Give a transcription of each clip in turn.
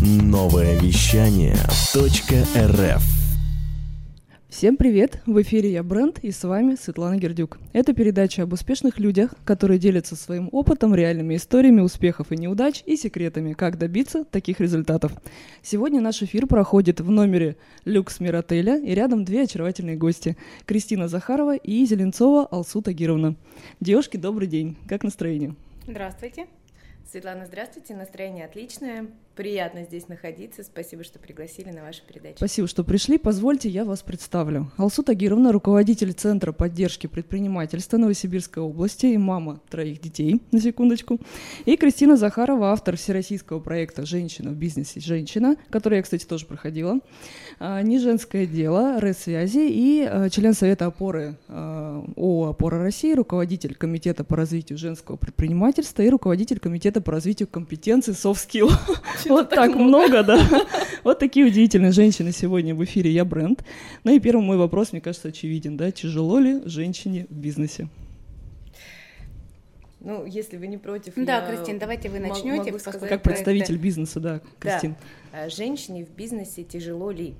Новое вещание .рф Всем привет! В эфире я Бренд и с вами Светлана Гердюк. Это передача об успешных людях, которые делятся своим опытом, реальными историями успехов и неудач и секретами, как добиться таких результатов. Сегодня наш эфир проходит в номере люкс мир отеля и рядом две очаровательные гости – Кристина Захарова и Зеленцова Алсу Тагировна. Девушки, добрый день! Как настроение? Здравствуйте! Светлана, здравствуйте, настроение отличное. Приятно здесь находиться. Спасибо, что пригласили на вашу передачу. Спасибо, что пришли. Позвольте, я вас представлю. Алсу Тагировна, руководитель Центра поддержки предпринимательства Новосибирской области и мама троих детей, на секундочку. И Кристина Захарова, автор всероссийского проекта «Женщина в бизнесе. Женщина», который я, кстати, тоже проходила. А, Не женское дело, РЭС-связи и а, член Совета опоры а, ООО «Опора России», руководитель Комитета по развитию женского предпринимательства и руководитель Комитета по развитию компетенций skill. Вот так много, да. Вот такие удивительные женщины сегодня в эфире «Я бренд». Ну и первый мой вопрос, мне кажется, очевиден, да? Тяжело ли женщине в бизнесе? Ну, если вы не против, Да, я Кристин, давайте вы начнете, могу поскольку сказать Как представитель это. бизнеса, да, Кристин? Да. А Женщине в бизнесе тяжело ли?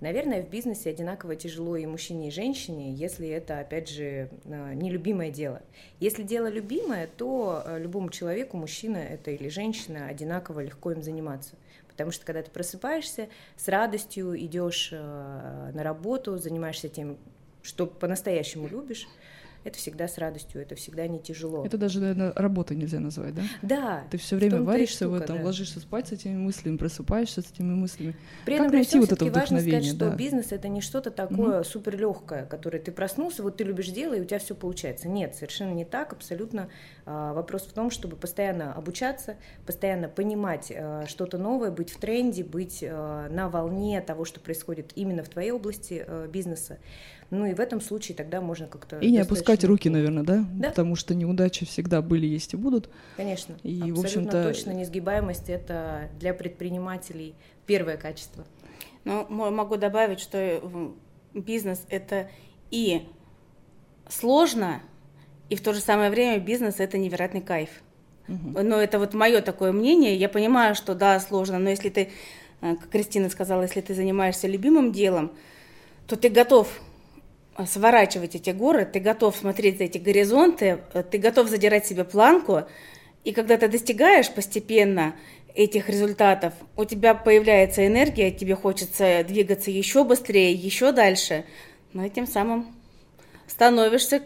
Наверное, в бизнесе одинаково тяжело и мужчине, и женщине, если это, опять же, а, нелюбимое дело. Если дело любимое, то а, любому человеку, мужчина это или женщина, одинаково легко им заниматься. Потому что когда ты просыпаешься, с радостью идешь а, на работу, занимаешься тем, что по-настоящему любишь, это всегда с радостью, это всегда не тяжело. Это даже, наверное, работой нельзя назвать, да? Да. Ты все в время варишься в штука, этом, да. ложишься спать с этими мыслями, просыпаешься с этими мыслями. При Как этом найти вот это важно сказать, вдохновение, что да. бизнес это не что-то такое супер легкое, которое ты проснулся, вот ты любишь дело, и у тебя все получается. Нет, совершенно не так, абсолютно. А, Вопрос в том, чтобы постоянно обучаться, постоянно понимать а, что-то новое, быть в тренде, быть а, на волне того, что происходит именно в твоей области бизнеса. Ну и в этом случае тогда можно как-то... И не достаточно опускать руки, наверное, да? Да. Потому что неудачи всегда были, есть и будут. Конечно. И, в абсолютно общем-то- точно несгибаемость это для предпринимателей первое качество. Но мо- могу добавить, что в- бизнес это и сложно, и в то же самое время бизнес это невероятный кайф. Но это вот мое такое мнение. Я понимаю, что да, сложно, но если ты, э, как Кристина сказала, если ты занимаешься любимым делом, то ты готов сворачивать эти горы, ты готов смотреть за эти горизонты, э, ты готов задирать себе планку, и когда ты достигаешь постепенно этих результатов, у тебя появляется энергия, тебе хочется двигаться еще быстрее, еще дальше, но и тем самым становишься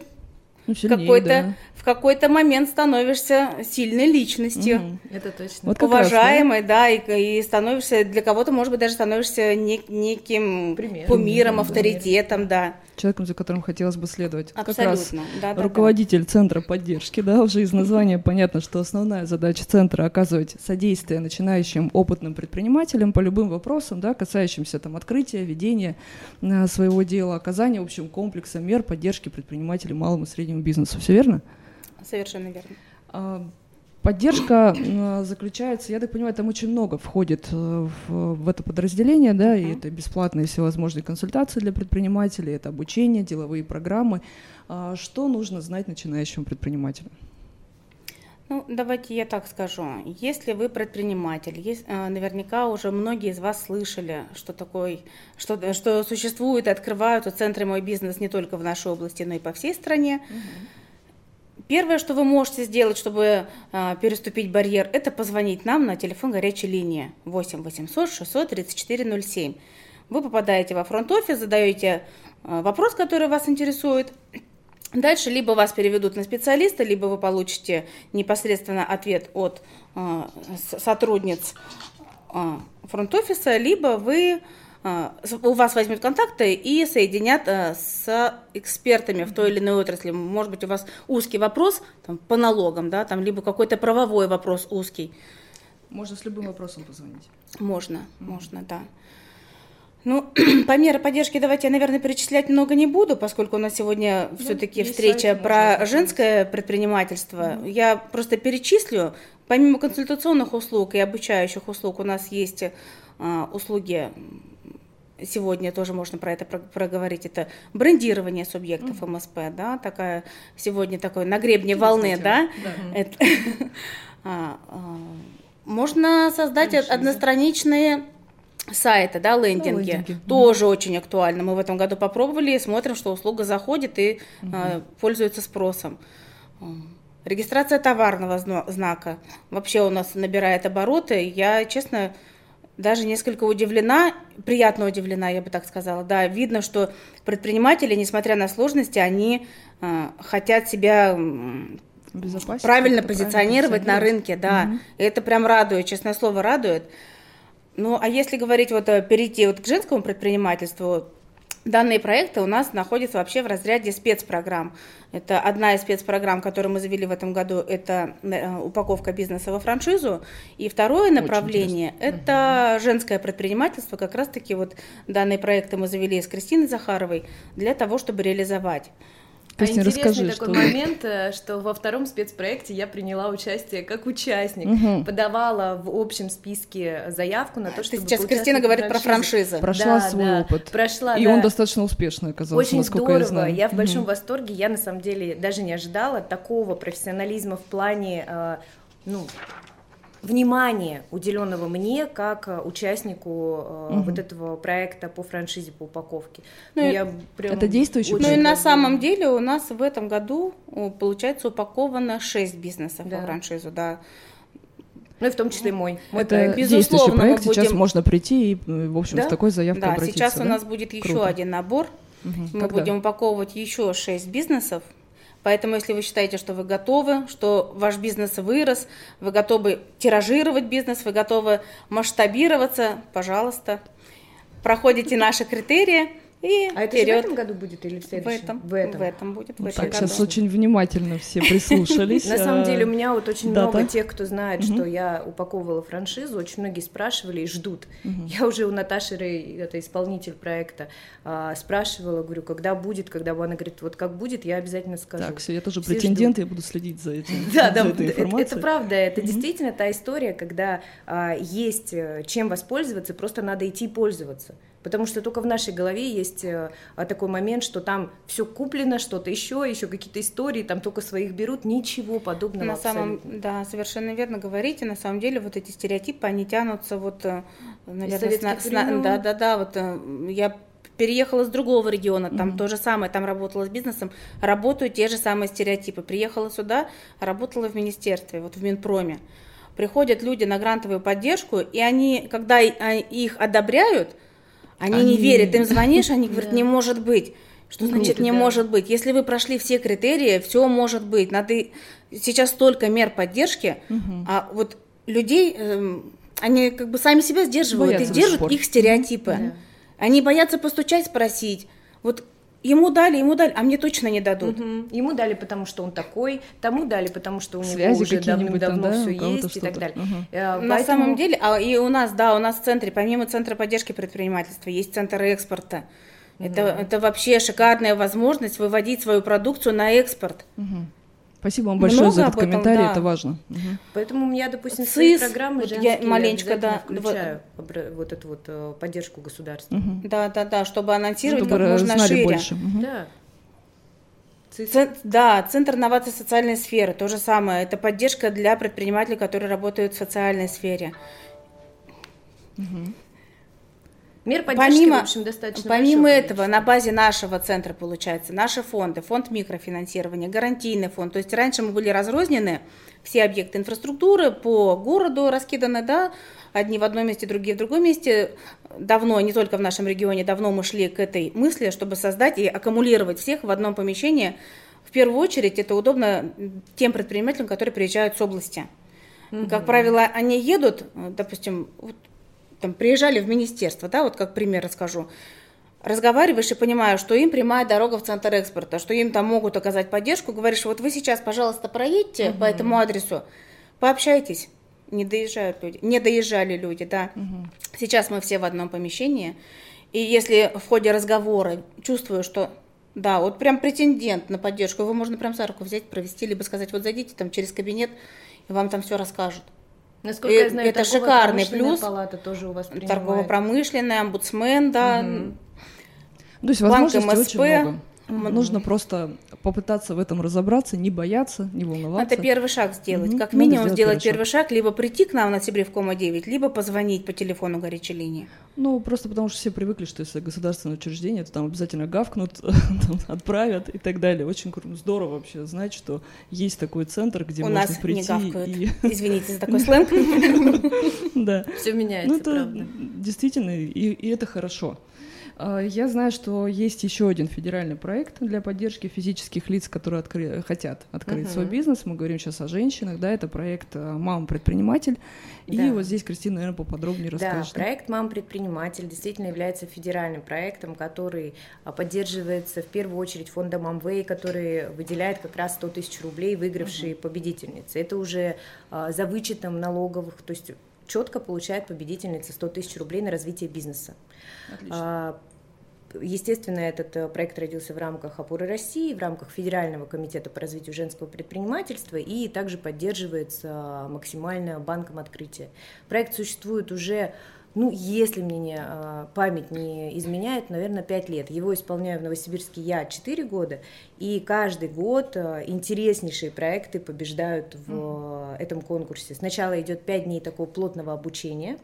Ну, в сильнее, какой-то, да. в какой-то момент становишься сильной личностью. Мгм. Это точно. Вот как раз, да. уважаемой, да, и, и становишься, для кого-то, может быть, даже становишься нек- неким Примером. кумиром, Да. авторитетом, да. Человеком, за которым хотелось бы следовать. Как раз Абсолютно. да, да, да. руководитель центра поддержки, да, уже из названия понятно, что основная задача центра оказывать содействие начинающим опытным предпринимателям по любым вопросам, да, касающимся там открытия, ведения э, своего дела, оказания, в общем, комплекса мер поддержки предпринимателей малому и среднему бизнесу. Все верно? Совершенно верно. А, Поддержка заключается, я так понимаю, там очень много входит э, в, в это подразделение, да, и это бесплатные всевозможные консультации для предпринимателей, это обучение, деловые программы. А Что нужно знать начинающему предпринимателю? Ну, давайте я так скажу. Если вы предприниматель, есть, а, наверняка уже многие из вас слышали, что такое, что, что существует и открываются центры «Мой бизнес» не только в нашей области, но и по всей стране. Первое, что вы можете сделать, чтобы а, переступить барьер, это позвонить нам на телефон горячей линии 8 800 634 07. Вы попадаете во фронт-офис, задаете а, вопрос, который вас интересует. Дальше либо вас переведут на специалиста, либо вы получите непосредственно ответ от с- сотрудниц а, фронт-офиса, либо вы с- у вас возьмут контакты и соединят а, с экспертами в той или иной отрасли. Может быть, у вас узкий вопрос там, по налогам, да, там, либо какой-то правовой вопрос узкий. Можно с любым вопросом позвонить. Можно, можно, да. Ну, по мере поддержки давайте я, наверное, перечислять много не буду, поскольку у нас сегодня все-таки есть встреча сайт, можно про женское предпринимательство. Я просто перечислю. Помимо консультационных услуг и обучающих услуг у нас есть а, услуги сегодня тоже можно про это про- проговорить, это брендирование субъектов МСП, да, такая сегодня такой на гребне волны, да, Да. это, а, а, Можно создать Франшиза. одностраничные сайты, да, лендинги. лендинги. Тоже очень актуально. Мы в этом году попробовали и смотрим, что услуга заходит и э, пользуется спросом. Регистрация товарного знака вообще у нас набирает обороты. Я, честно, даже несколько удивлена, приятно удивлена, я бы так сказала. Да, видно, что предприниматели, несмотря на сложности, они э, хотят себя правильно позиционировать на позиционировать. рынке, да. Мгм. И это прям радует, честное слово, радует. Ну, а если говорить вот э, перейти вот к женскому предпринимательству, данные проекты у нас находятся вообще в разряде спецпрограмм. Это одна из спецпрограмм, которую мы завели в этом году, это э, упаковка бизнеса во франшизу. И второе направление – это женское предпринимательство. Как раз-таки вот данные проекты мы завели с Кристиной Захаровой для того, чтобы реализовать. Кристина, а интересный расскажи, такой что... момент, э, что во втором спецпроекте я приняла участие как участник, Мгм. подавала в общем списке заявку на то, Ты чтобы сейчас Кристина говорит про франшизы. Прошла Да, свой да, опыт. Прошла, И да. он достаточно успешный оказался, Очень насколько здорово. я знаю. Я в большом Мгм. восторге. Я на самом деле даже не ожидала такого профессионализма в плане, э, ну, внимания, уделенного мне как э, участнику э, Мгм. вот этого проекта по франшизе по упаковке. Ну, я прям это действующий Ну и на самом деле у нас в этом году, о, получается, упаковано 6 бизнесов Да. по франшизу, да. Ну и в том числе и мой. мой Это проект. Безусловно, проект, сейчас будем- можно прийти и, э, в общем, Да? с такой заявкой Да, обратиться. сейчас у да? нас будет еще Круто. один набор. Мгм. Мы Когда? будем упаковывать еще 6 бизнесов. Поэтому, если вы считаете, что вы готовы, что ваш бизнес вырос, вы готовы тиражировать бизнес, вы готовы масштабироваться, пожалуйста, проходите наши критерии и А это же в вперед. этом году будет или в В следующем? этом, В этом. будет, в Ну, этом Так, году. сейчас очень внимательно все прислушались. На самом э, деле у меня вот очень много тех, кто знает, что я упаковывала франшизу, очень многие спрашивали и ждут. Я уже у Наташи Рэй, это исполнитель проекта, а, спрашивала, говорю, когда будет, когда она говорит, вот как будет, я обязательно скажу. Так, все, я тоже претендент, я буду следить за этим. Да, да, это, правда, это действительно та история, когда а, есть э, чем воспользоваться, просто надо идти пользоваться. Потому что только в нашей голове есть э, а, такой момент, что там все куплено, что-то еще, еще какие-то истории, там только своих берут, ничего подобного На самом, абсолютно. да, совершенно верно говорите. На самом деле вот эти стереотипы, они тянутся вот, э, наверное, советских с на- с на- времен. да, да, да, вот э, я переехала с другого региона, там Мгм. то же самое, там работала с бизнесом, работают те же самые стереотипы. Приехала сюда, работала в министерстве, вот в Минпроме. Приходят люди на грантовую поддержку, и они, когда а, их одобряют, они, не Они- верят, им звонишь, они говорят, не может быть. Что значит не может быть? Если вы прошли все критерии, все может быть. Надо сейчас столько мер поддержки, а вот людей эм, они как бы сами себя сдерживают и держат их стереотипы. Они боятся постучать, спросить. Вот ему дали, ему дали, а мне точно не дадут. Мгм. Ему дали, потому что он такой, тому дали, потому что у него Связи уже давным-давно да, все есть и так далее. Мгм. Э, На поэтому- самом деле, а и у нас, да, у нас в центре, помимо центра поддержки предпринимательства, есть центр экспорта. Это, это вообще шикарная возможность выводить свою продукцию на экспорт. Мгм. Спасибо вам большое Много за этот этом, комментарий, да. это важно. Мгм. Поэтому я, допустим, в свои программы вот я маленечко, да, включаю обра- вот эту вот э, поддержку государства. Мгм. Да, да, да, чтобы анонсировать Чтобы как можно знали шире. больше. Мгм. Да. ЦИС. Цен- да, Центр инноваций социальной сферы, то же самое. Это поддержка для предпринимателей, которые работают в социальной сфере. Мер поддержки, Помимо, в общем, достаточно помимо этого, на базе нашего центра, получается, наши фонды, фонд микрофинансирования, гарантийный фонд. То есть раньше мы были разрознены, все объекты инфраструктуры по городу раскиданы, да, одни в одном месте, другие в другом месте. Давно, не только в нашем регионе, давно мы шли к этой мысли, чтобы создать и аккумулировать всех в одном помещении. В первую очередь это удобно тем предпринимателям, которые приезжают с области. Как правило, они едут, допустим, вот там приезжали в министерство, да, вот как пример расскажу. Разговариваешь и понимаешь, что им прямая дорога в центр экспорта, что им там могут оказать поддержку. Говоришь, вот вы сейчас, пожалуйста, проедьте по этому адресу, пообщайтесь. Не доезжают люди, не доезжали люди, да. Сейчас мы все в одном помещении, и если в ходе разговора чувствую, что да, вот прям претендент на поддержку, его можно прям за руку взять, провести, либо сказать, вот зайдите там через кабинет, и вам там все расскажут. Насколько И я знаю, это торгово-промышленная шикарный плюс. палата тоже у вас принимает. Торгово-промышленный, омбудсмен, да, Мгм. То есть возможностей МСП. очень много. Нужно просто попытаться в этом разобраться, не бояться, не волноваться. Это первый шаг сделать. Как минимум сделать первый шаг. либо прийти к нам на Сибиревкома 9, либо позвонить по телефону горячей линии. Ну, просто потому что все привыкли, что если государственное учреждение, то там обязательно гавкнут, отправят и так далее. Очень здорово вообще знать, что есть такой центр, где У можно нас прийти. Не гавкают. И... Извините за такой сленг. Да. Все меняется, Ну, это действительно, и это хорошо. А, я знаю, что есть еще один федеральный проект для поддержки физических лиц, которые откры... хотят открыть uh-huh. свой бизнес. Мы говорим сейчас о женщинах, да, это проект а, «Мама-предприниматель». Да. И вот здесь Кристина, наверное, поподробнее расскажет. Да, проект «Мама-предприниматель» действительно является федеральным проектом, который а, поддерживается в первую очередь фондом Amway, который выделяет как раз 100 тысяч рублей выигравшие uh-huh. победительницы. Это уже за вычетом налоговых, то есть четко получает победительница 100 тысяч рублей на развитие бизнеса. Отлично. Естественно, этот э, проект родился в рамках опоры России, в рамках Федерального комитета по развитию женского предпринимательства и также поддерживается максимально банком открытия. Проект существует уже ну, если мне э, память не изменяет, наверное, 5 лет. Его исполняю в Новосибирске я 4 года, и каждый год э, интереснейшие проекты побеждают в mm-hmm. этом конкурсе. Сначала идет 5 дней такого плотного обучения,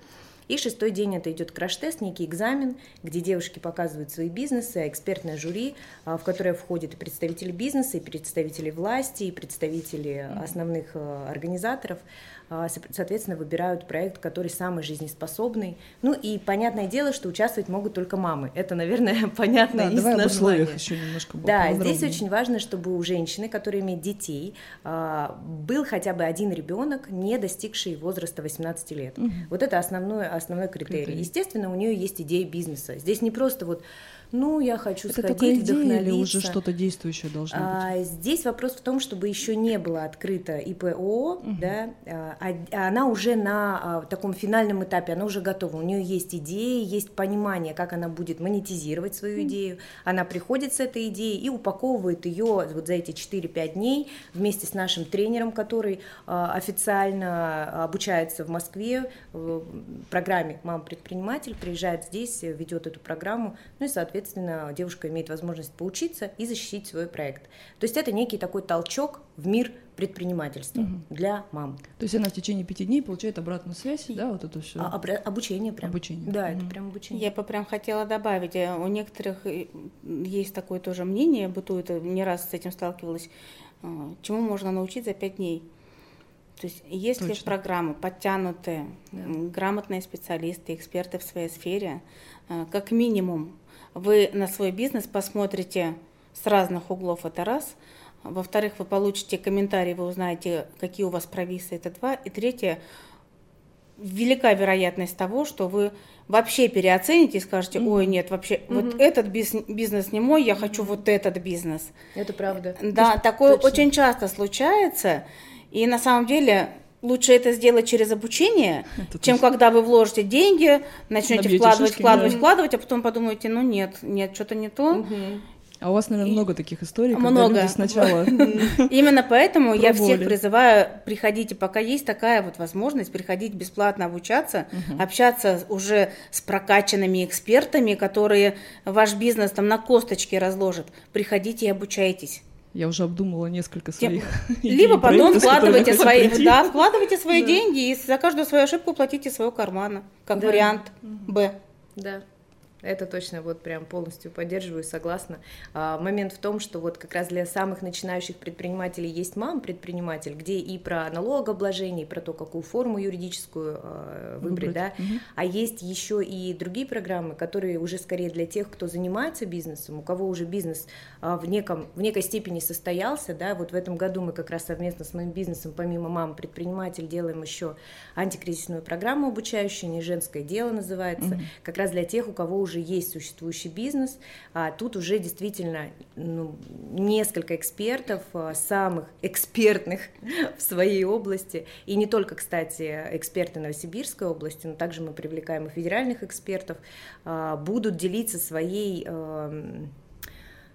и шестой день это идет краш-тест, некий экзамен, где девушки показывают свои бизнесы, а экспертное жюри, а, в которое входят и представители бизнеса, и представители власти, и представители основных а, организаторов, а, соответственно, выбирают проект, который самый жизнеспособный. Ну и понятное дело, что участвовать могут только мамы. Это, наверное, понятно да, из давай об условиях еще немножко Да, здесь очень важно, чтобы у женщины, которая имеет детей, был хотя бы один ребенок, не достигший возраста 18 лет. Угу. Вот это основное основной критерий. критерий. Естественно, у нее есть идея бизнеса. Здесь не просто вот ну, я хочу это сходить, идея вдохновиться. или уже что-то действующее должно быть? А, здесь вопрос в том, чтобы еще не было открыто ИПО, угу. да, а, а она уже на а, таком финальном этапе, она уже готова, у нее есть идеи, есть понимание, как она будет монетизировать свою идею, она приходит с этой идеей и упаковывает ее вот за эти 4-5 дней вместе с нашим тренером, который а, официально обучается в Москве в программе «Мама-предприниматель», приезжает здесь, ведет эту программу, ну и, соответственно, соответственно, девушка имеет возможность поучиться и защитить свой проект. То есть это некий такой толчок в мир предпринимательства угу. для мам. То есть она в течение пяти дней получает обратную связь, да, вот это все. А, обучение прям. Обучение. Да, угу. это прям обучение. Я бы прям хотела добавить, э, у некоторых э, есть такое тоже мнение, бытует, э, не раз с этим сталкивалась, чему можно научить за пять дней. То есть если Точно. в программу подтянуты да. грамотные специалисты, эксперты в своей сфере, как минимум вы на свой бизнес посмотрите с разных углов, это раз. Во-вторых, вы получите комментарии, вы узнаете, какие у вас провисы, это два. И третье, велика вероятность того, что вы вообще переоцените и скажете, ой, нет, вообще, mm-hmm. вот этот бизнес не мой, я хочу вот этот бизнес. Это правда. Да, Точно. такое очень часто случается. И на самом деле лучше это сделать через обучение, это чем точно. когда вы вложите деньги, начнете вкладывать, шишки, вкладывать, да. вкладывать, а потом подумаете, ну нет, нет, что-то не то. Угу. А у вас, наверное, и... много таких историй, много. когда люди сначала Именно поэтому я всех призываю, приходите, пока есть такая вот возможность, приходить бесплатно обучаться, общаться уже с прокачанными экспертами, которые ваш бизнес там на косточке разложат. Приходите и обучайтесь. Я уже обдумала несколько своих. Либо потом вкладывайте свои, да, вкладывайте свои деньги и за каждую свою ошибку платите своего кармана, как вариант Б. Да. Это точно вот прям полностью поддерживаю, согласна. А, момент в том, что вот как раз для самых начинающих предпринимателей есть мам-предприниматель, где и про налогообложение, и про то, какую форму юридическую а, выбрать, Выбрать. да. Угу. А есть еще и другие программы, которые уже скорее для тех, кто занимается бизнесом, у кого уже бизнес а, в, неком, в некой степени состоялся, да. Вот в этом году мы как раз совместно с моим бизнесом, помимо мам-предприниматель, делаем еще антикризисную программу обучающую, не женское дело называется, угу. как раз для тех, у кого уже есть существующий бизнес, а тут уже действительно ну, несколько экспертов, а, самых экспертных в своей области, и не только, кстати, эксперты Новосибирской области, но также мы привлекаем и федеральных экспертов, а, будут делиться своей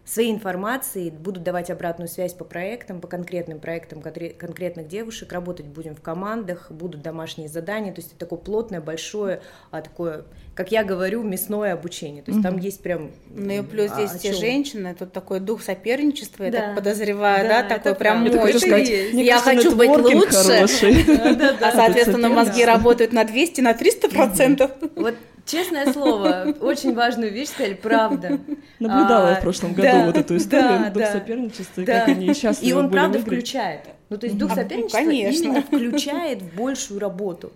своей информацией, будут давать обратную связь по проектам, по конкретным проектам конкретных девушек, работать будем в командах, будут домашние задания, то есть это такое плотное, большое, а, такое, как я говорю, мясное обучение, то есть mm-hmm. там есть прям... Ну и плюс а, здесь все женщины, тут такой дух соперничества, да. я так подозреваю, да, да такой прям мощный, я хочу быть лучше, а соответственно мозги работают на 200, на 300 процентов. Вот Честное слово, очень важную вещь сказали, правда. Наблюдала а, в прошлом году да, вот эту историю, да, дух да, соперничества, да. как они счастливы И он, правда, включает. Ну, то есть дух соперничества именно включает в большую работу.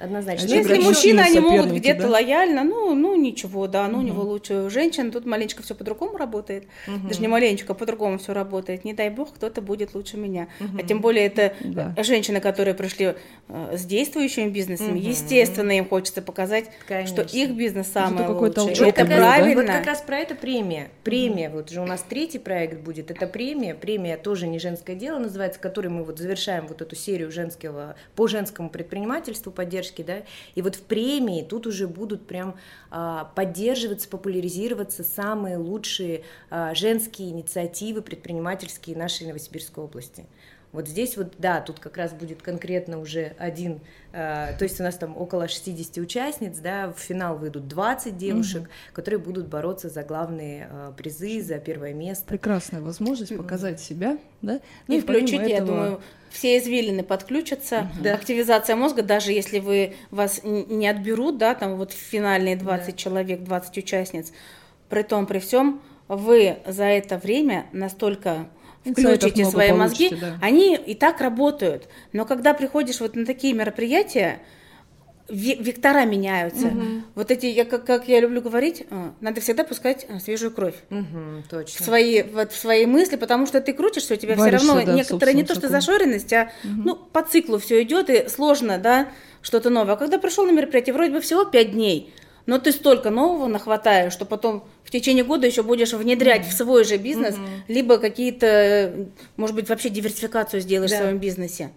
Однозначно. А если мужчины, они могут где-то да? лояльно, ну, ну ничего, да, ну угу. у него лучше. У женщин тут маленечко все по-другому работает. Угу. Даже не маленечко, по-другому все работает. Не дай бог, кто-то будет лучше меня. Угу. А тем более это да. женщины, которые пришли э, с действующими бизнесами. Угу. Естественно, им хочется показать, Конечно. что их бизнес самый лучший. Толчок, это правильно. Да? Вот как раз про это премия. Премия, угу. вот же у нас третий проект будет, это премия. Премия тоже не женское дело называется, который мы вот завершаем вот эту серию женского, по женскому предпринимательству поддержки поддержки, да, и вот в премии тут уже будут прям а, поддерживаться, популяризироваться самые лучшие а, женские инициативы предпринимательские нашей Новосибирской области. Вот здесь вот, да, тут как раз будет конкретно уже один, э, то есть у нас там около 60 участниц, да, в финал выйдут 20 девушек, угу. которые будут бороться за главные э, призы, за первое место. Прекрасная возможность показать себя, да? Ну, и, и включить, этого... я думаю, все извилины подключатся, угу. да. активизация мозга, даже если вы вас не отберут, да, там вот финальные 20 да. человек, 20 участниц, при том, при всем, вы за это время настолько включите свои мозги, да. они и так работают. Но когда приходишь вот на такие мероприятия, вектора меняются. Угу. Вот эти, я, как, как я люблю говорить, э, надо всегда пускать э, свежую кровь угу, точно. В, свои, вот, в свои мысли, потому что ты крутишься, у тебя все равно да, некоторые не то что зашоренность, а угу. ну, по циклу все идет, и сложно, да, что-то новое. А когда пришел на мероприятие, вроде бы всего пять дней, но ты столько нового нахватаешь, что потом в течение года еще будешь внедрять mm-hmm. в свой же бизнес, mm-hmm. либо какие-то, может быть, вообще диверсификацию сделаешь да. в своем бизнесе.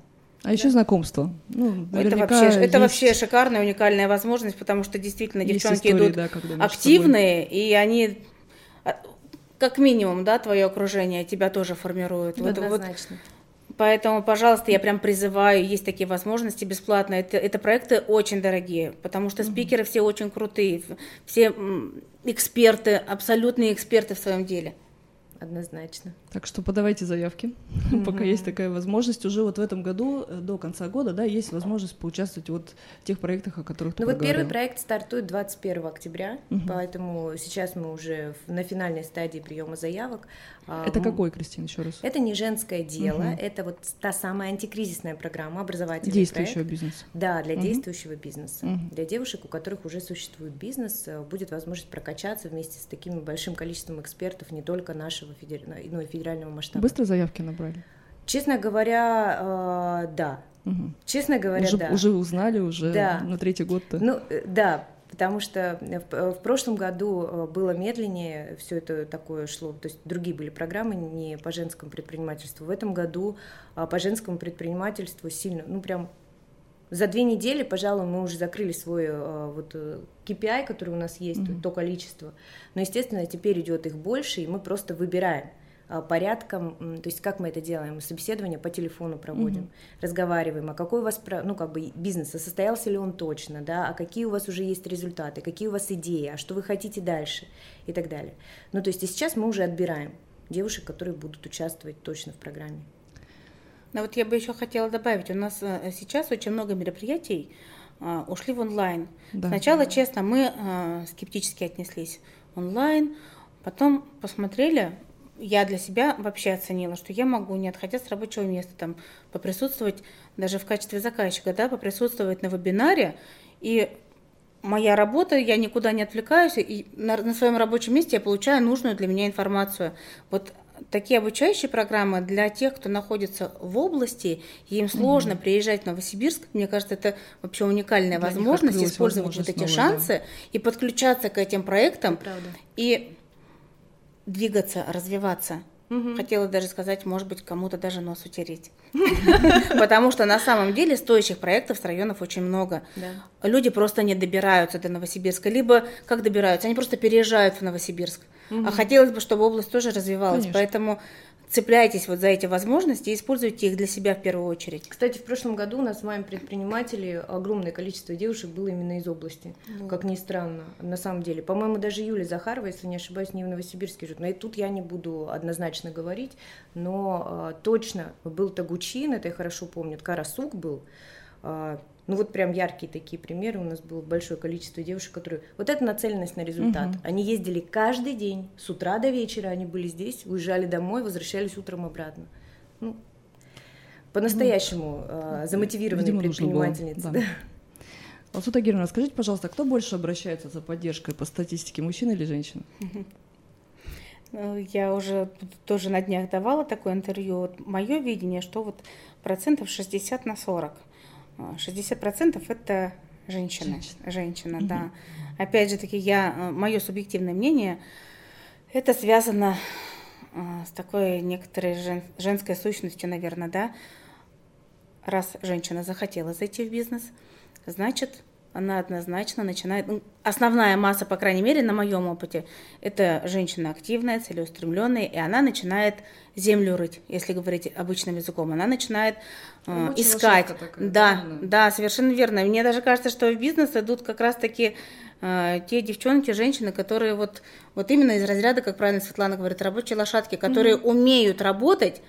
А еще знакомство. Ну, это вообще, есть... это вообще шикарная, уникальная возможность, потому что действительно девчонки истории, идут да, активные, и они а, как минимум, да, твое окружение тебя тоже формирует. Вот, Однозначно. Вот, Поэтому, пожалуйста, я прям призываю, есть такие возможности бесплатно. Это, это проекты очень дорогие, потому что спикеры все очень крутые, все эксперты, абсолютные эксперты в своем деле однозначно. Так что подавайте заявки, mm-hmm. пока есть такая возможность. Уже вот в этом году, э, до конца года, да, есть возможность поучаствовать вот в тех проектах, о которых Ну вот говорил. первый проект стартует 21 октября, mm-hmm. поэтому сейчас мы уже на финальной стадии приема заявок. А, это какой, Кристина, еще раз? Это не женское дело, угу. это вот та самая антикризисная программа, образовательный Действующего проект. бизнеса. Да, для угу. действующего бизнеса. Угу. Для девушек, у которых уже существует бизнес, э, будет возможность прокачаться вместе с таким большим количеством экспертов не только нашего федерального, но и федерального масштаба. Быстро заявки набрали? Честно говоря, э, да. Угу. Честно говоря, уже, да. Уже узнали, уже да. на третий год-то. Ну, э, да, потому что в, в прошлом году э, было медленнее, все это такое шло, то есть другие были программы не по женскому предпринимательству. В этом году а, по женскому предпринимательству сильно, ну прям за две недели, пожалуй, мы уже закрыли свой э, вот KPI, который у нас есть, mm-hmm. то количество. Но, естественно, теперь идет их больше, и мы просто выбираем. А, порядком, то есть как мы это делаем, собеседование по телефону проводим, mm-hmm. разговариваем, а какой у вас, ну как бы бизнес, а состоялся ли он точно, да, а какие у вас уже есть результаты, какие у вас идеи, а что вы хотите дальше и так далее. Ну то есть и сейчас мы уже отбираем девушек, которые будут участвовать точно в программе. Ну вот я бы еще хотела добавить, у нас э, сейчас очень много мероприятий а, ушли в онлайн. Да. Сначала, честно, мы а, скептически отнеслись онлайн, потом посмотрели, я для себя вообще оценила, что я могу, не отходя с рабочего места, там, поприсутствовать даже в качестве заказчика, да, поприсутствовать на вебинаре, и моя работа, я никуда не отвлекаюсь, и на, на своем рабочем месте я получаю нужную для меня информацию. Вот такие обучающие программы для тех, кто находится в области, и им сложно mm приезжать в Новосибирск, мне кажется, это вообще уникальная для возможность использовать вот эти новой, шансы да. и подключаться к этим проектам. И двигаться, развиваться. Угу. Хотела даже сказать, может быть, кому-то даже нос утереть. Потому что на самом деле стоящих проектов с районов очень много. Люди просто не добираются до Новосибирска. Либо как добираются? Они просто переезжают в Новосибирск. Угу. А хотелось бы, чтобы область тоже развивалась. Конечно. Поэтому цепляйтесь вот за эти возможности и используйте их для себя в первую очередь. Кстати, в прошлом году у нас с вами предприниматели, огромное количество девушек было именно из области, вот. как ни странно, на самом деле. По-моему, даже Юлия Захарова, если не ошибаюсь, не в Новосибирске живет. Но и тут я не буду однозначно говорить, но э, точно был Тагучин, это я хорошо помню, Карасук был, э, ну вот прям яркие такие примеры. У нас было большое количество девушек, которые... Вот это нацеленность на результат. Угу. Они ездили каждый день, с утра до вечера они были здесь, уезжали домой, возвращались утром обратно. Ну, по-настоящему э, замотивированные Видимо, предпринимательницы. Да. Да. Алсута Германовна, скажите, пожалуйста, кто больше обращается за поддержкой по статистике, мужчина или женщина? Ну, я уже тоже на днях давала такое интервью. Вот мое видение, что вот процентов 60 на 40. 60% это женщины. Женщина, Женщина угу. да. Опять же таки, я, э, мое субъективное мнение, это связано э, с такой некоторой жен, женской сущностью, наверное, да. Раз женщина захотела зайти в бизнес, значит, она однозначно начинает... Ну, основная масса, по крайней мере, на моем опыте, это женщина активная, целеустремленная, и она начинает землю рыть, если говорить обычным языком. Она начинает э, искать. Такая, да, правильно? да, совершенно верно. Мне даже кажется, что в бизнес идут как раз-таки э, те девчонки, женщины, которые вот, вот именно из разряда, как правильно Светлана говорит, рабочие лошадки, которые mm-hmm. умеют работать,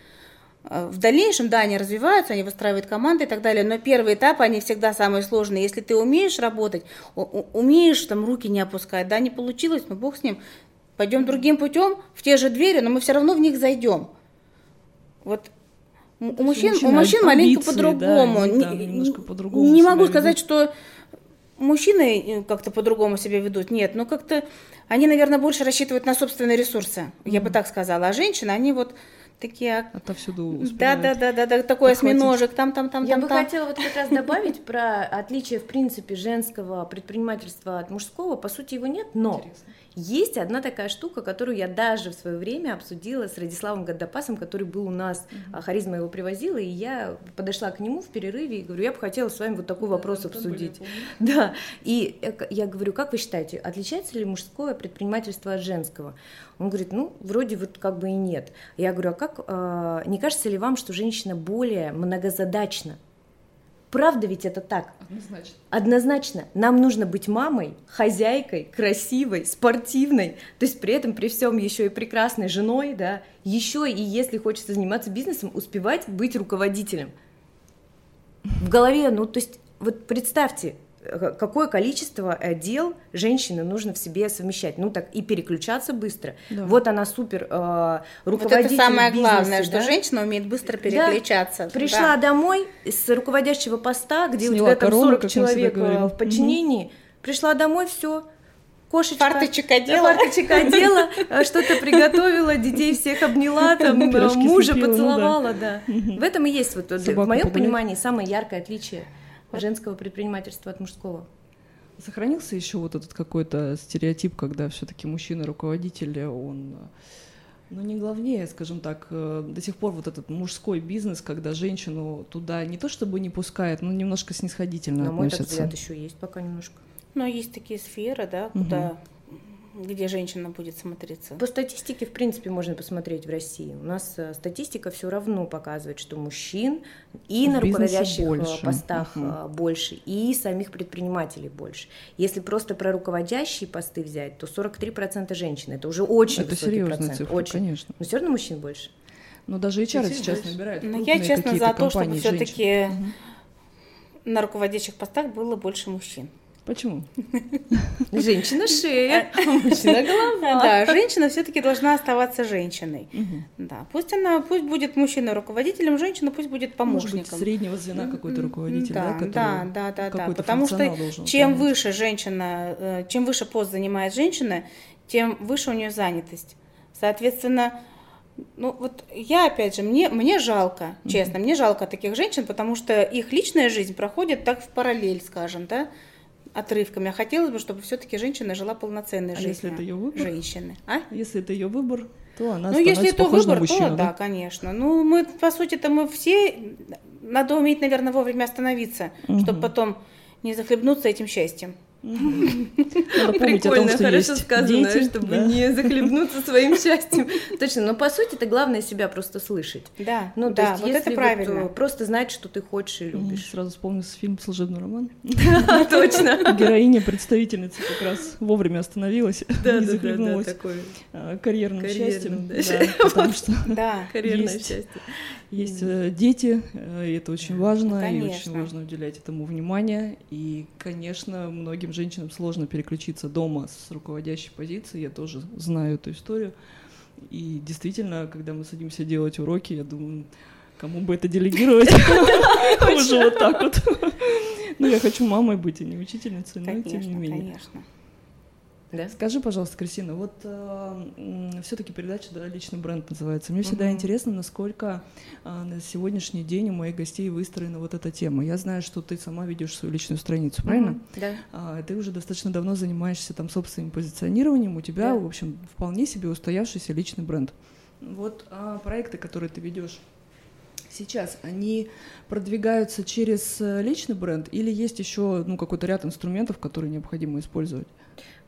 в дальнейшем, да, они развиваются, они выстраивают команды и так далее, но первый этап, они всегда самые сложные. Если ты умеешь работать, умеешь там руки не опускать, да, не получилось, ну бог с ним, пойдем другим путем, в те же двери, но мы все равно в них зайдем. Вот у мужчин, у мужчин маленько по-другому. Да, да, немножко по-другому. Не могу сказать, ведут. что мужчины э, как-то по-другому себя ведут. Нет, но как-то они, наверное, больше рассчитывают на собственные ресурсы, mm-hmm. я бы так сказала. А женщины, они вот такие... Отовсюду Да, да, да, да, да, такой осьминожек, там, там, там, Я там, бы там. хотела вот как раз добавить про отличие, в принципе, женского предпринимательства от мужского. По сути, его нет, но Интересно. Есть одна такая штука, которую я даже в свое время обсудила с Радиславом Гаддапасом, который был у нас, mm-hmm. Харизма его привозила, и я подошла к нему в перерыве и говорю, я бы хотела с вами вот такой да, вопрос обсудить. Да, и я говорю, как вы считаете, отличается ли мужское предпринимательство от женского? Он говорит, ну, вроде вот как бы и нет. Я говорю, а как, э, не кажется ли вам, что женщина более многозадачна? Правда ведь это так? Однозначно. Однозначно. Нам нужно быть мамой, хозяйкой, красивой, спортивной, то есть при этом при всем еще и прекрасной женой, да, еще и если хочется заниматься бизнесом, успевать быть руководителем. В голове, ну, то есть вот представьте, какое количество э, дел женщины нужно в себе совмещать. Ну так и переключаться быстро. Да. Вот она супер э, руководитель Вот это самое бизнесе, главное, да? что женщина умеет быстро переключаться. Да. Пришла да. домой с руководящего поста, где Сняла у тебя там 40 человек э, в подчинении. Угу. Пришла домой, все, кошечка. Фарточек одела. Фарточек одела, э, что-то приготовила, детей всех обняла, там, мужа поцеловала, да. В этом и есть, вот, в моем понимании, самое яркое отличие женского предпринимательства от мужского. Сохранился еще вот этот какой-то стереотип, когда все-таки мужчина руководитель, он ну, не главнее, скажем так, э, до сих пор вот этот мужской бизнес, когда женщину туда не то чтобы не пускает, но немножко снисходительно На относятся. мой взгляд, еще есть пока немножко. Но есть такие сферы, да, куда угу где женщина будет смотреться? По статистике, в принципе, можно посмотреть в России. У нас э, статистика все равно показывает, что мужчин и в на руководящих э, больше. постах угу. больше, и самих предпринимателей больше. Если просто про руководящие посты взять, то 43% женщин. Это уже очень это высокий процент. Цифра, очень. конечно. Но все равно мужчин больше. Но даже HR сейчас больше. набирают. Ну, я, честно, за то, чтобы все-таки угу. на руководящих постах было больше мужчин. Почему? Женщина шея, мужчина голова. Да, женщина все-таки должна оставаться женщиной. Да, пусть она, пусть будет мужчина руководителем, женщина пусть будет помощником. Может быть, среднего звена какой-то руководитель, да, да, да, да, да, потому что чем выше женщина, э, чем выше пост занимает женщина, тем выше у нее занятость. Соответственно, ну вот я опять же, мне, мне жалко, честно, мне жалко таких женщин, потому что их личная жизнь проходит так в параллель, скажем, да, отрывками. А хотелось бы, чтобы все-таки женщина жила полноценной а жизнью. если это ее выбор? Женщины. А? Если это ее выбор, то она Ну, если это выбор, мужчину, то да? да, конечно. Ну, мы, по сути-то, мы все... Надо уметь, наверное, вовремя остановиться, угу. чтобы потом не захлебнуться этим счастьем. Надо помнить о том, Прикольно, что хорошо есть сказано, дети, чтобы да. не захлебнуться своим счастьем. Точно, но по сути это главное себя просто слышать. Да, Ну, то да, есть, вот если это вот, правильно. э, просто знать, что ты хочешь и любишь. Сразу вспомнился фильм «Служебный роман». Точно. Героиня, представительница как раз вовремя остановилась Да, и да, да, да, захлебнулась а, карьерным счастьем. потому что карьерное Есть. счастье. есть э, дети, э, и это очень важно, и очень важно уделять этому внимание. И, конечно, многим женщинам сложно переключиться дома с руководящей позиции. Я тоже знаю эту историю. И действительно, когда мы садимся делать уроки, я думаю, кому бы это делегировать? Уже вот так вот. Ну, я хочу мамой быть, а не учительницей, но тем не конечно, менее. конечно. Да? Скажи, пожалуйста, Кристина, вот все-таки передача да, личный бренд называется. Мне всегда Мгм. интересно, насколько а, на сегодняшний день у моих гостей выстроена вот эта тема. Я знаю, что ты сама ведешь свою личную страницу, правильно? Мгм, Да. А, ты уже достаточно давно занимаешься там собственным позиционированием. У тебя, Да. в общем, вполне себе устоявшийся личный бренд. Вот а, проекты, которые ты ведешь сейчас, они продвигаются через э, личный бренд или есть еще ну, какой-то ряд инструментов, которые необходимо использовать?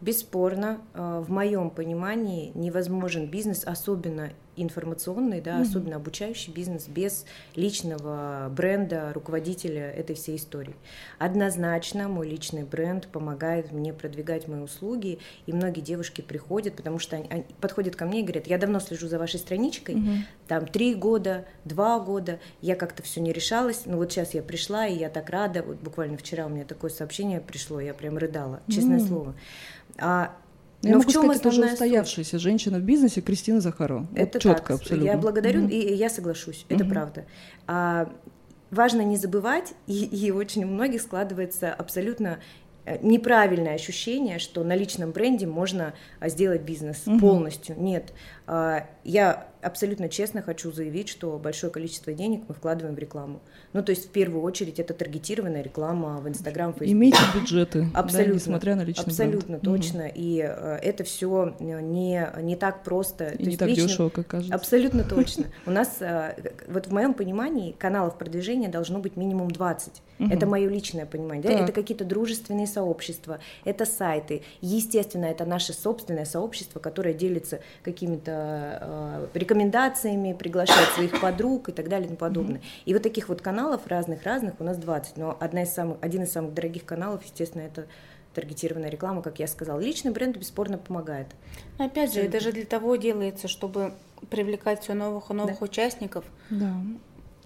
Бесспорно, э, в моем понимании невозможен бизнес, особенно информационный, да, Мгм. особенно обучающий бизнес без личного бренда руководителя этой всей истории. Однозначно мой личный бренд помогает мне продвигать мои услуги, и многие девушки приходят, потому что они, они подходят ко мне и говорят, я давно слежу за вашей страничкой, Мгм. там три года, два года, я как-то все не решалась, но вот сейчас я пришла, и я так рада, вот буквально вчера у меня такое сообщение пришло, я прям рыдала, честное М. слово. А, Ну, Я но могу в чем сказать, это уже основная суть? устоявшаяся женщина в бизнесе Кристина Захарова. Вот Это четко так, абсолютно. Я благодарю, Мгм. и я соглашусь, это Мгм. правда. А, важно не забывать, и, и очень у многих складывается абсолютно э, неправильное ощущение, что на личном бренде можно а, сделать бизнес Мгм. полностью. Нет, А, я абсолютно честно хочу заявить, что большое количество денег мы вкладываем в рекламу. Ну, то есть в первую очередь это таргетированная реклама в Инстаграм, Фейсбук. Имейте бюджеты, да, Абсолютно. несмотря на личный Абсолютно бренд. Точно. И э, это все не, не так просто. И То не есть так личный- дешево, как кажется. Абсолютно точно. У нас, э, вот в моем понимании, каналов продвижения должно быть минимум 20. Мгм. Это мое личное понимание. да. Так. Это какие-то дружественные сообщества, это сайты. Естественно, это наше собственное сообщество, которое делится какими-то э, рекомендациями, приглашает своих подруг и так далее и тому подобное. И вот таких вот каналов разных-разных у нас 20. Но одна из самых, один из самых дорогих каналов, естественно, это таргетированная реклама, как я сказала. Личный бренд бесспорно помогает. Но опять же, Абсолютно. это же для того делается, чтобы привлекать все новых и новых участников. Да.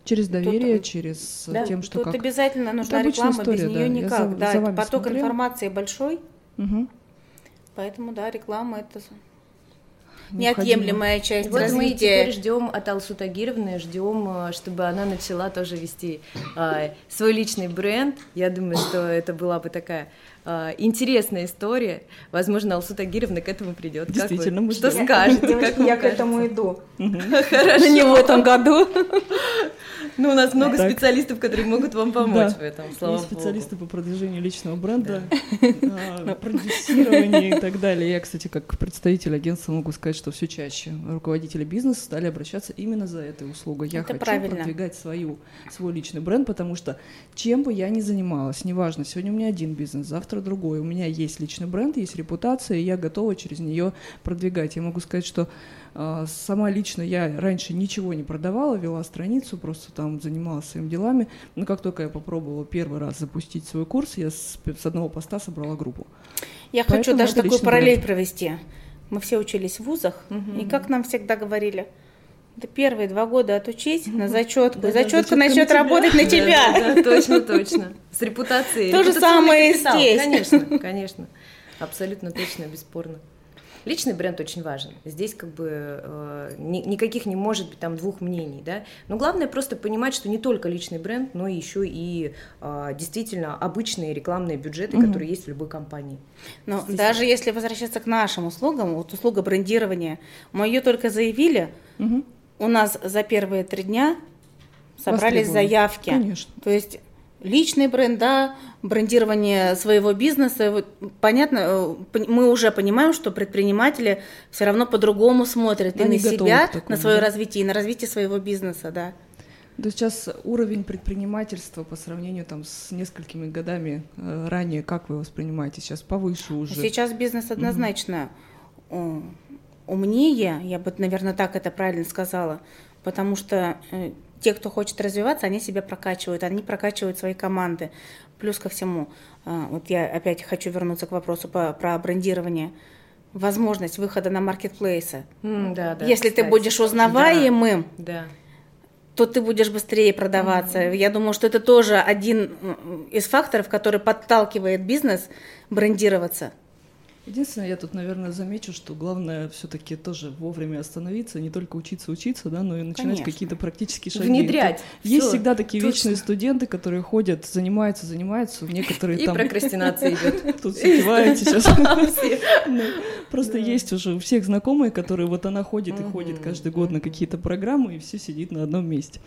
Через доверие, Тут, через да, тем, что Тут как... обязательно нужна реклама, без история, да. нее Я никак. за- да, за поток смотрела. информации большой, Мгм. поэтому да, реклама это. Неотъемлемая часть Вот мы развития. теперь ждем от Алсу Тагировны, ждем, э, чтобы она начала тоже вести э, свой личный бренд. Я думаю, что это была бы такая э, интересная история. Возможно, Алсу Тагировна к этому придет. Действительно, мы Что ждем. скажете? Девочки, Как я к этому иду. Хорошо. Не в этом году. Ну, у нас много Так. специалистов, которые могут вам помочь Да. в этом, слава Есть богу. специалисты по продвижению личного бренда, а, продюсированию и так далее. Я, кстати, как представитель агентства могу сказать, что все чаще руководители бизнеса стали обращаться именно за этой услугой. Я Это хочу правильно. продвигать свою, свой личный бренд, потому что чем бы я ни занималась, неважно, сегодня у меня один бизнес, завтра другой, у меня есть личный бренд, есть репутация, и я готова через нее продвигать. Я могу сказать, что а, сама лично я раньше ничего не продавала, вела страницу, просто там занималась своими делами. Но как только я попробовала первый раз запустить свой курс, я с, с одного поста собрала группу. Я Поэтому хочу даже такую параллель бренд. провести. Мы все учились в вузах, Мгм. и как нам всегда говорили, да первые два года отучись на зачетку, Да, да, зачетка на начнет тебя. работать на Да, тебя. Да, да, точно, точно. С репутацией. То же самое капитал. здесь. Конечно, конечно. Абсолютно точно, бесспорно. Личный бренд очень важен. Здесь как бы э, ни- никаких не может быть там двух мнений, да. Но главное просто понимать, что не только личный бренд, но еще и э, действительно обычные рекламные бюджеты, Мгм. которые есть в любой компании. Но Естественно. даже если возвращаться к нашим услугам, вот услуга брендирования, мы ее только заявили, Мгм. У нас за первые три дня собрались заявки. Конечно. То есть личный бренд, да, брендирование своего бизнеса. Вот понятно, э, мы уже понимаем, что предприниматели все равно по-другому смотрят и Они на готовы себя, такому, на свое да. развитие, и на развитие своего бизнеса, да. То сейчас уровень предпринимательства по сравнению там с несколькими годами э, ранее, как вы воспринимаете? Сейчас повыше уже? Сейчас бизнес однозначно угу. Умнее, я бы, наверное, так это правильно сказала, потому что э, те, кто хочет развиваться, они себя прокачивают, они прокачивают свои команды. Плюс ко всему, э, вот я опять хочу вернуться к вопросу по, про брендирование возможность выхода на маркетплейсы. Mm, да, да, Если кстати. ты будешь узнаваемым, да. Да то ты будешь быстрее продаваться. Mm-hmm. Я думаю, что это тоже один из факторов, который подталкивает бизнес брендироваться. Единственное, я тут, наверное, замечу, что главное все-таки тоже вовремя остановиться, не только учиться учиться, да, но и начинать какие-то практические шаги. Внедрять. Тут есть всегда такие точно. вечные студенты, которые ходят, занимаются, занимаются, некоторые и там... И прокрастинация идет. Тут все сейчас. Ну, просто есть уже у всех знакомые, которые вот она ходит и ходит каждый год на какие-то программы, и все сидит на одном месте.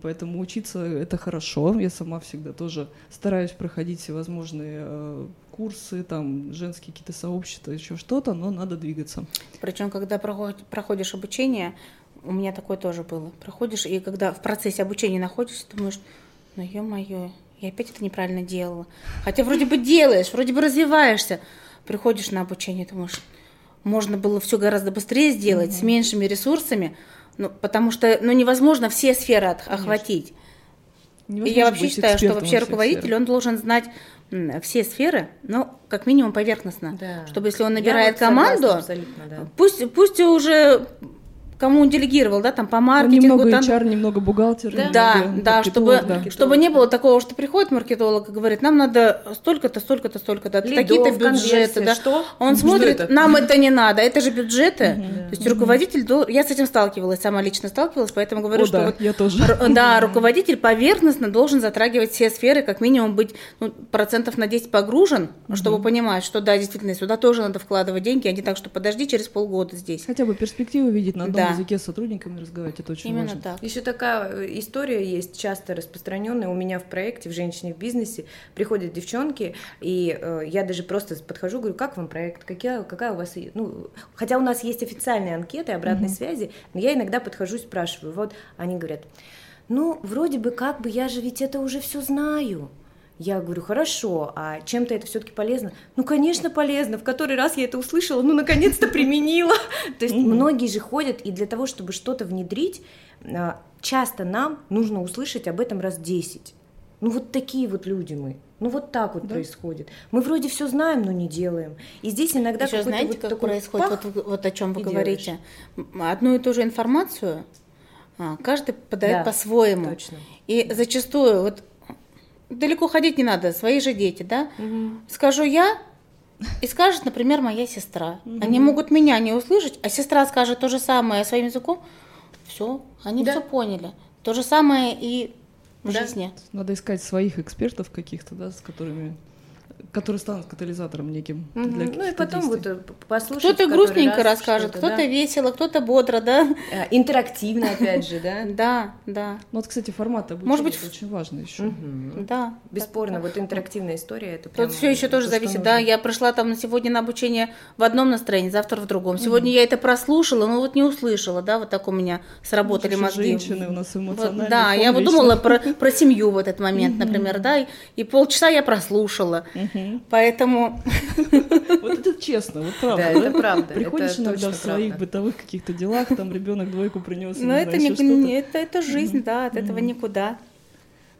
Поэтому учиться это хорошо. Я сама всегда тоже стараюсь проходить всевозможные э, курсы, там женские какие-то сообщества, еще что-то, но надо двигаться. Причем, когда проходишь обучение, у меня такое тоже было. Проходишь, и когда в процессе обучения находишься, думаешь, ну ё-моё, я опять это неправильно делала. Хотя вроде бы делаешь, вроде бы развиваешься. Приходишь на обучение, думаешь, можно было все гораздо быстрее сделать, mm-hmm. с меньшими ресурсами, ну, потому что ну, невозможно все сферы от, охватить. Невозможно я вообще считаю, что вообще руководитель, сферах. он должен знать все сферы, ну, как минимум поверхностно. Да. Чтобы если он набирает Я команду, да. пусть, пусть уже кому он делегировал, да, там по маркетингу. Немного там... HR, немного бухгалтер. Да, да, да чтобы, да. чтобы не было такого, что приходит маркетолог и говорит, нам надо столько-то, столько-то, столько-то, такие-то бюджеты. Да. Что? Он что смотрит, это? нам это не надо, это же бюджеты. То есть руководитель, я с этим сталкивалась, сама лично сталкивалась, поэтому говорю, О, что да, вот, я тоже. да, руководитель поверхностно должен затрагивать все сферы, как минимум быть ну, процентов на 10 погружен, чтобы понимать, что да, действительно, сюда тоже надо вкладывать деньги, а не так, что подожди, через полгода здесь. Хотя бы перспективу видеть на одном языке с сотрудниками сотрудниками разговаривать, это очень Именно важно. так. Еще такая э, история есть, часто распространенная у меня в проекте, в «Женщине в бизнесе». Приходят девчонки, и э, я даже просто подхожу, говорю, как вам проект, какая, какая у вас... Ну, хотя у нас есть официальные анкеты обратной mm-hmm. связи, но я иногда подхожу и спрашиваю. Вот они говорят, ну, вроде бы как бы, я же ведь это уже все знаю. Я говорю, хорошо, а чем-то это все-таки полезно? Ну, конечно, полезно. В который раз я это услышала, ну, наконец-то применила. То есть многие же ходят, и для того, чтобы что-то внедрить, а, часто нам нужно услышать об этом раз 10. Ну, вот такие вот люди мы. Ну, вот так вот да? происходит. Мы вроде все знаем, но не делаем. И здесь иногда Еще знаете, вот как происходит, пах, вот, вот о чем вы говорите. Делаешь. Одну и ту же информацию а, каждый подает да, по-своему. И зачастую, вот далеко ходить не надо, свои же дети, да? Угу. Скажу я, и скажет, например, моя сестра. Угу. Они могут меня не услышать, а сестра скажет то же самое своим языком. Все, они да. все поняли. То же самое и в да. жизни. Надо искать своих экспертов каких-то, да, с которыми которые станут катализатором неким. Угу. Для ну и потом действий. вот послушать. Кто-то грустненько расскажет, кто-то да? весело, кто-то бодро, да. А, интерактивно, опять же, да. Да, да. Ну вот, кстати, формат Может быть, очень важно еще. Да. Бесспорно, вот интерактивная история это Тут все еще тоже зависит, да. Я пришла там сегодня на обучение в одном настроении, завтра в другом. Сегодня я это прослушала, но вот не услышала, да, вот так у меня сработали мозги. Женщины у нас эмоциональные. Да, я вот думала про про семью в этот момент, например, да, и полчаса я прослушала. Поэтому... Вот это честно, вот правда. Да, это правда. Приходишь иногда в своих бытовых каких-то делах, там ребенок двойку принес. Ну, это не это это жизнь, да, от этого никуда.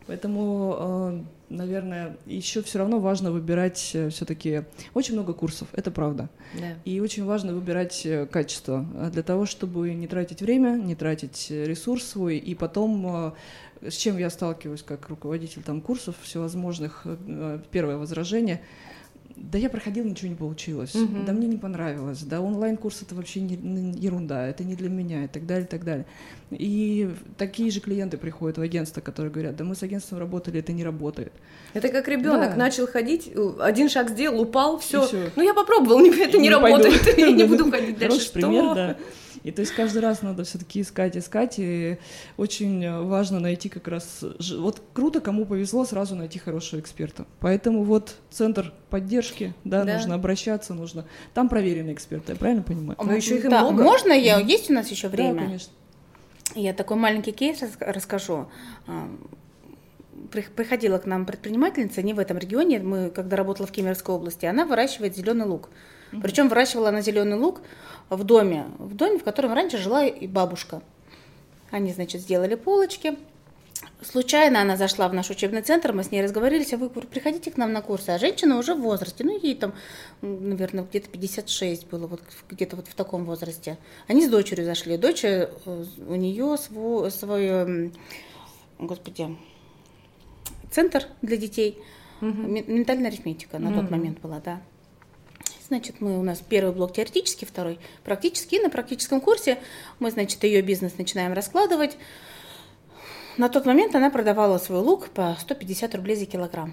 Поэтому, э, наверное, еще все равно важно выбирать э, все-таки очень много курсов, это правда. Да. И очень важно выбирать э, качество для того, чтобы не тратить время, не тратить ресурс свой, и потом с чем я сталкиваюсь как руководитель там курсов всевозможных, э, первое возражение, да я проходил, ничего не получилось, угу. да мне не понравилось, да онлайн-курс это вообще не, не ерунда, это не для меня и так далее, и так далее. И такие же клиенты приходят в агентство, которые говорят, да мы с агентством работали, это не работает. Это как ребенок да. начал ходить, один шаг сделал, упал, все. Ну я попробовал, это не, не работает, я не буду ходить дальше. Хороший пример, да. И то есть каждый раз надо все-таки искать, искать, и очень важно найти как раз... Вот круто, кому повезло сразу найти хорошего эксперта. Поэтому вот центр поддержки, да, да. нужно обращаться, нужно... Там проверенные эксперты, я правильно понимаю? Но еще их да. много. Можно я? Есть у нас еще время? Да, конечно. Я такой маленький кейс расскажу. А, приходила к нам предпринимательница не в этом регионе, мы когда работала в Кемеровской области, она выращивает зеленый лук. Причем выращивала она зеленый лук в доме, в доме, в котором раньше жила и бабушка. Они, значит, сделали полочки. Случайно она зашла в наш учебный центр, мы с ней разговорились, а вы приходите к нам на курсы. А женщина уже в возрасте, ну ей там, наверное, где-то 56 было, вот где-то вот в таком возрасте. Они с дочерью зашли. Дочь, э, у нее свой, свой, господи, центр для детей, угу. ментальная арифметика на угу. тот момент была, да. Значит, мы у нас первый блок теоретический, второй практический. И на практическом курсе мы, значит, ее бизнес начинаем раскладывать. На тот момент она продавала свой лук по 150 рублей за килограмм.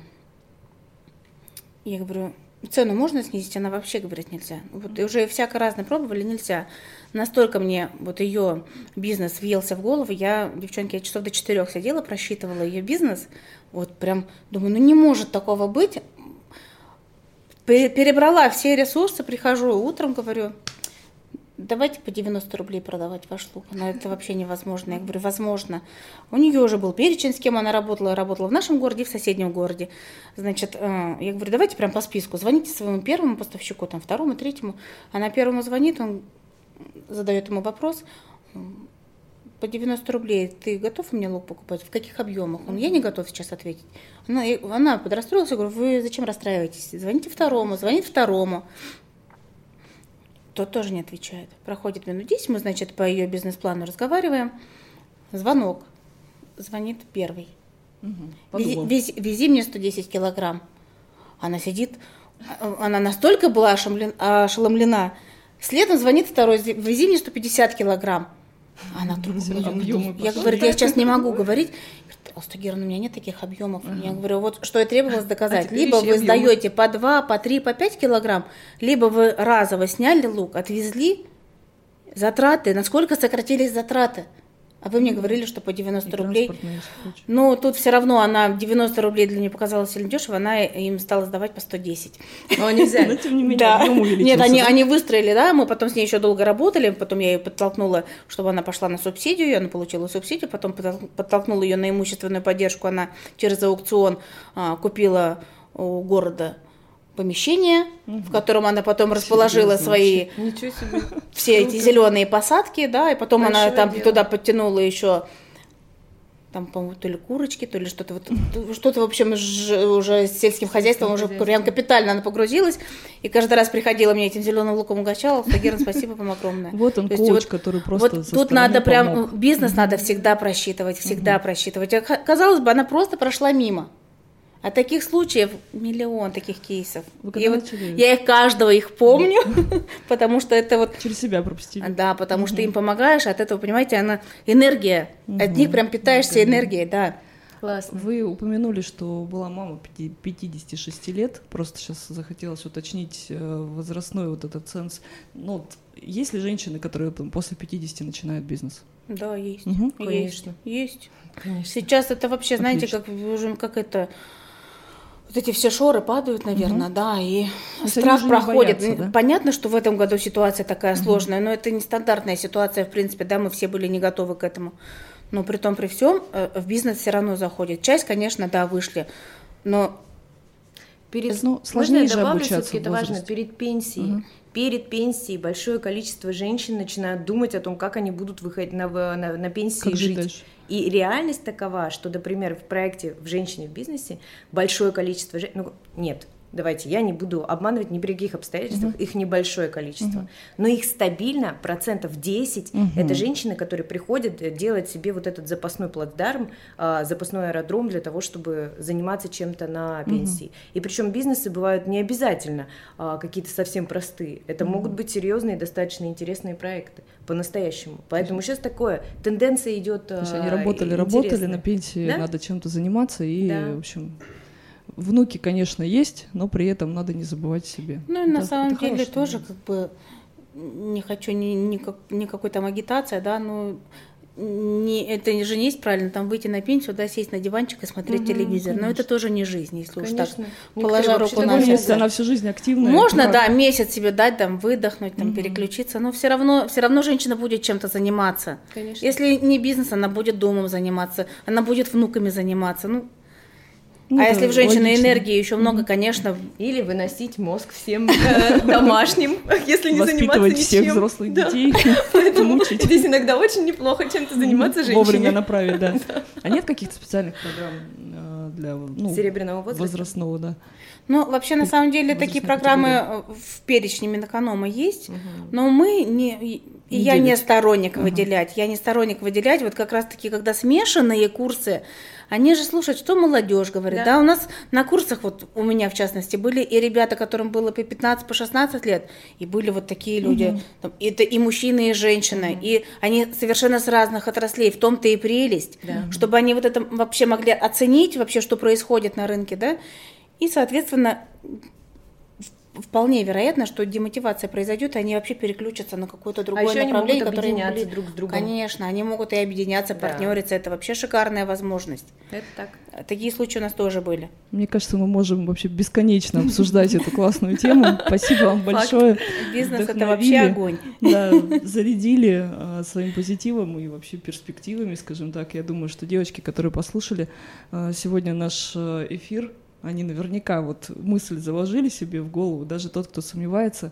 Я говорю, цену можно снизить? Она вообще говорит нельзя. Вот и уже всяко разное пробовали, нельзя. Настолько мне вот ее бизнес въелся в голову, я, девчонки, я часов до четырех сидела, просчитывала ее бизнес. Вот прям думаю, ну не может такого быть перебрала все ресурсы, прихожу утром, говорю, давайте по 90 рублей продавать ваш лук. Но это вообще невозможно. Я говорю, возможно. У нее уже был перечень, с кем она работала. Работала в нашем городе в соседнем городе. Значит, э, я говорю, давайте прям по списку. Звоните своему первому поставщику, там, второму, третьему. Она первому звонит, он задает ему вопрос по 90 рублей ты готов мне лук покупать? В каких объемах? Он, я не готов сейчас ответить. Она, она подрастроилась, я говорю, вы зачем расстраиваетесь? Звоните второму, звонит второму. Тот тоже не отвечает. Проходит минут 10, мы, значит, по ее бизнес-плану разговариваем. Звонок. Звонит первый. Угу, вези, вези, вези мне 110 килограмм. Она сидит, она настолько была ошеломлена. Следом звонит второй, вези мне 150 килограмм. Она трубку объемы Я говорю, я сейчас не могу говорить. Астагир, у меня нет таких объемов. uh Я говорю, вот что и требовалось доказать. А либо вы сдаете по 2, по 3, по 5 килограмм, либо вы разово сняли лук, отвезли, затраты, насколько сократились затраты. А вы мне говорили, что по 90 и рублей. Ну, тут все равно она 90 рублей для нее показалась сильно дешево, она им стала сдавать по 110. Но они взяли. Но, тем не менее, да. Нет, они, они выстроили, да, мы потом с ней еще долго работали, потом я ее подтолкнула, чтобы она пошла на субсидию, она получила субсидию, потом подтолкнула ее на имущественную поддержку, она через аукцион а, купила у города помещение, угу. в котором она потом расположила свои все эти зеленые посадки, да, и потом Большое она там дело. туда подтянула еще там, по-моему, то ли курочки, то ли что-то вот, что-то, в общем, уже с сельским хозяйством уже прям капитально она погрузилась, и каждый раз приходила мне этим зеленым луком угощала, Сагира, спасибо вам огромное. Вот он, коуч, вот, который просто Вот тут надо прям, бизнес надо всегда просчитывать, всегда просчитывать. Казалось бы, она просто прошла мимо. А таких случаев миллион таких кейсов. И вот я их каждого их помню, потому что это вот... Через себя пропустили. Да, потому что им помогаешь, от этого, понимаете, она энергия. От них прям питаешься энергией, да. Классно. Вы упомянули, что была мама 56 лет. Просто сейчас захотелось уточнить э, возрастной вот этот ценз. Ну, вот, есть ли женщины, которые после 50 начинают бизнес? Да, есть. Угу. Конечно. Есть. Конечно. Сейчас это вообще, знаете, как уже как это вот эти все шоры падают, наверное, угу. да, и но страх проходит. Боятся, да? Понятно, что в этом году ситуация такая угу. сложная, но это нестандартная ситуация, в принципе, да, мы все были не готовы к этому. Но при том, при всем, э, в бизнес все равно заходит. Часть, конечно, да, вышли, но перед, ну, сложнее можно я добавлю, все-таки это важно, перед пенсией. Угу. Перед пенсией большое количество женщин начинают думать о том, как они будут выходить на, на, на пенсии как жить. Дальше? И реальность такова, что, например, в проекте «В женщине в бизнесе» большое количество женщин, ну, нет, давайте, я не буду обманывать ни при каких обстоятельствах, угу. их небольшое количество, угу. но их стабильно процентов 10 угу. это женщины, которые приходят э, делать себе вот этот запасной плацдарм, а, запасной аэродром для того, чтобы заниматься чем-то на пенсии. Угу. И причем бизнесы бывают не обязательно а, какие-то совсем простые, это угу. могут быть серьезные, достаточно интересные проекты по-настоящему. Поэтому сейчас такое, тенденция идет. То есть они работали, работали на пенсии, да? надо чем-то заниматься и, да. в общем, внуки, конечно, есть, но при этом надо не забывать себе. Ну, и на самом деле тоже как бы не хочу ни, ни, как, ни какой там агитация, да, но не, это же не есть правильно, там выйти на пенсию, да, сесть на диванчик и смотреть угу, телевизор. Конечно. Но это тоже не жизнь, если конечно. уж так положа руку на сердце. Если она всю жизнь активная. Можно, да, месяц себе дать, там, выдохнуть, там, угу. переключиться, но все равно, все равно женщина будет чем-то заниматься. Конечно. Если не бизнес, она будет домом заниматься, она будет внуками заниматься. Ну, ну, а если в женщины логично. энергии еще много, конечно. Или выносить мозг всем э, домашним, если не заниматься ничем. всех взрослых детей. Поэтому здесь иногда очень неплохо чем-то заниматься женщине. Вовремя направить, да. А нет каких-то специальных программ э, для ну, серебряного возраста? Возрастного, да. Ну, вообще, на самом деле, такие программы э, в перечне Минэконома есть, но мы не... И я не сторонник выделять, я не сторонник выделять, вот как раз-таки, когда смешанные курсы, они же слушают, что молодежь говорит. Да. да, у нас на курсах, вот у меня в частности, были и ребята, которым было по 15, по 16 лет, и были вот такие люди. Угу. Там, это и мужчины, и женщины, угу. и они совершенно с разных отраслей, в том-то и прелесть, да. чтобы они вот это вообще могли оценить, вообще, что происходит на рынке, да, и, соответственно, вполне вероятно, что демотивация произойдет, и они вообще переключатся на какое-то а другое а направление, они которое объединяться были... друг с другом. Конечно, они могут и объединяться, да. партнериться. Это вообще шикарная возможность. Это так. Такие случаи у нас тоже были. Мне кажется, мы можем вообще бесконечно обсуждать эту классную тему. Спасибо вам большое. Бизнес это вообще огонь. Да, зарядили а, своим позитивом и вообще перспективами, скажем так. Я думаю, что девочки, которые послушали а, сегодня наш эфир, они наверняка вот мысль заложили себе в голову, даже тот, кто сомневается,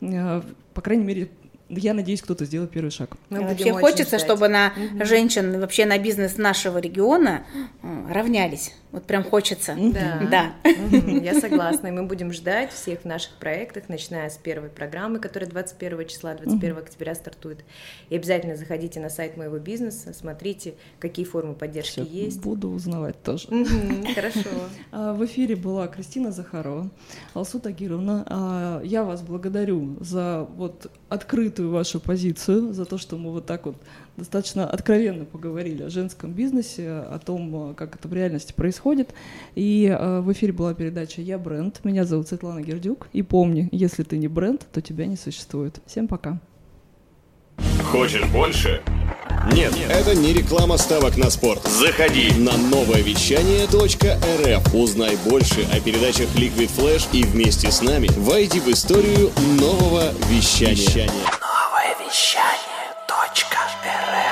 э, по крайней мере, я надеюсь, кто-то сделает первый шаг. Мы вообще хочется, ждать. чтобы на угу. женщин, вообще на бизнес нашего региона э, равнялись. Вот прям хочется. Да. да. Я согласна. И мы будем ждать всех в наших проектах, начиная с первой программы, которая 21 числа, 21 октября стартует. И обязательно заходите на сайт моего бизнеса, смотрите, какие формы поддержки Всё, есть. Буду узнавать тоже. Хорошо. А, в эфире была Кристина Захарова, Алсу Тагировна. А, я вас благодарю за вот открытую вашу позицию, за то, что мы вот так вот достаточно откровенно поговорили о женском бизнесе, о том, как это в реальности происходит. И э, в эфире была передача «Я бренд». Меня зовут Светлана Гердюк. И помни, если ты не бренд, то тебя не существует. Всем пока. Хочешь больше? Нет, Нет, это не реклама ставок на спорт. Заходи на новое вещание .рф. Узнай больше о передачах Liquid Flash и вместе с нами войди в историю нового вещания. вещания. Радиовещание.рф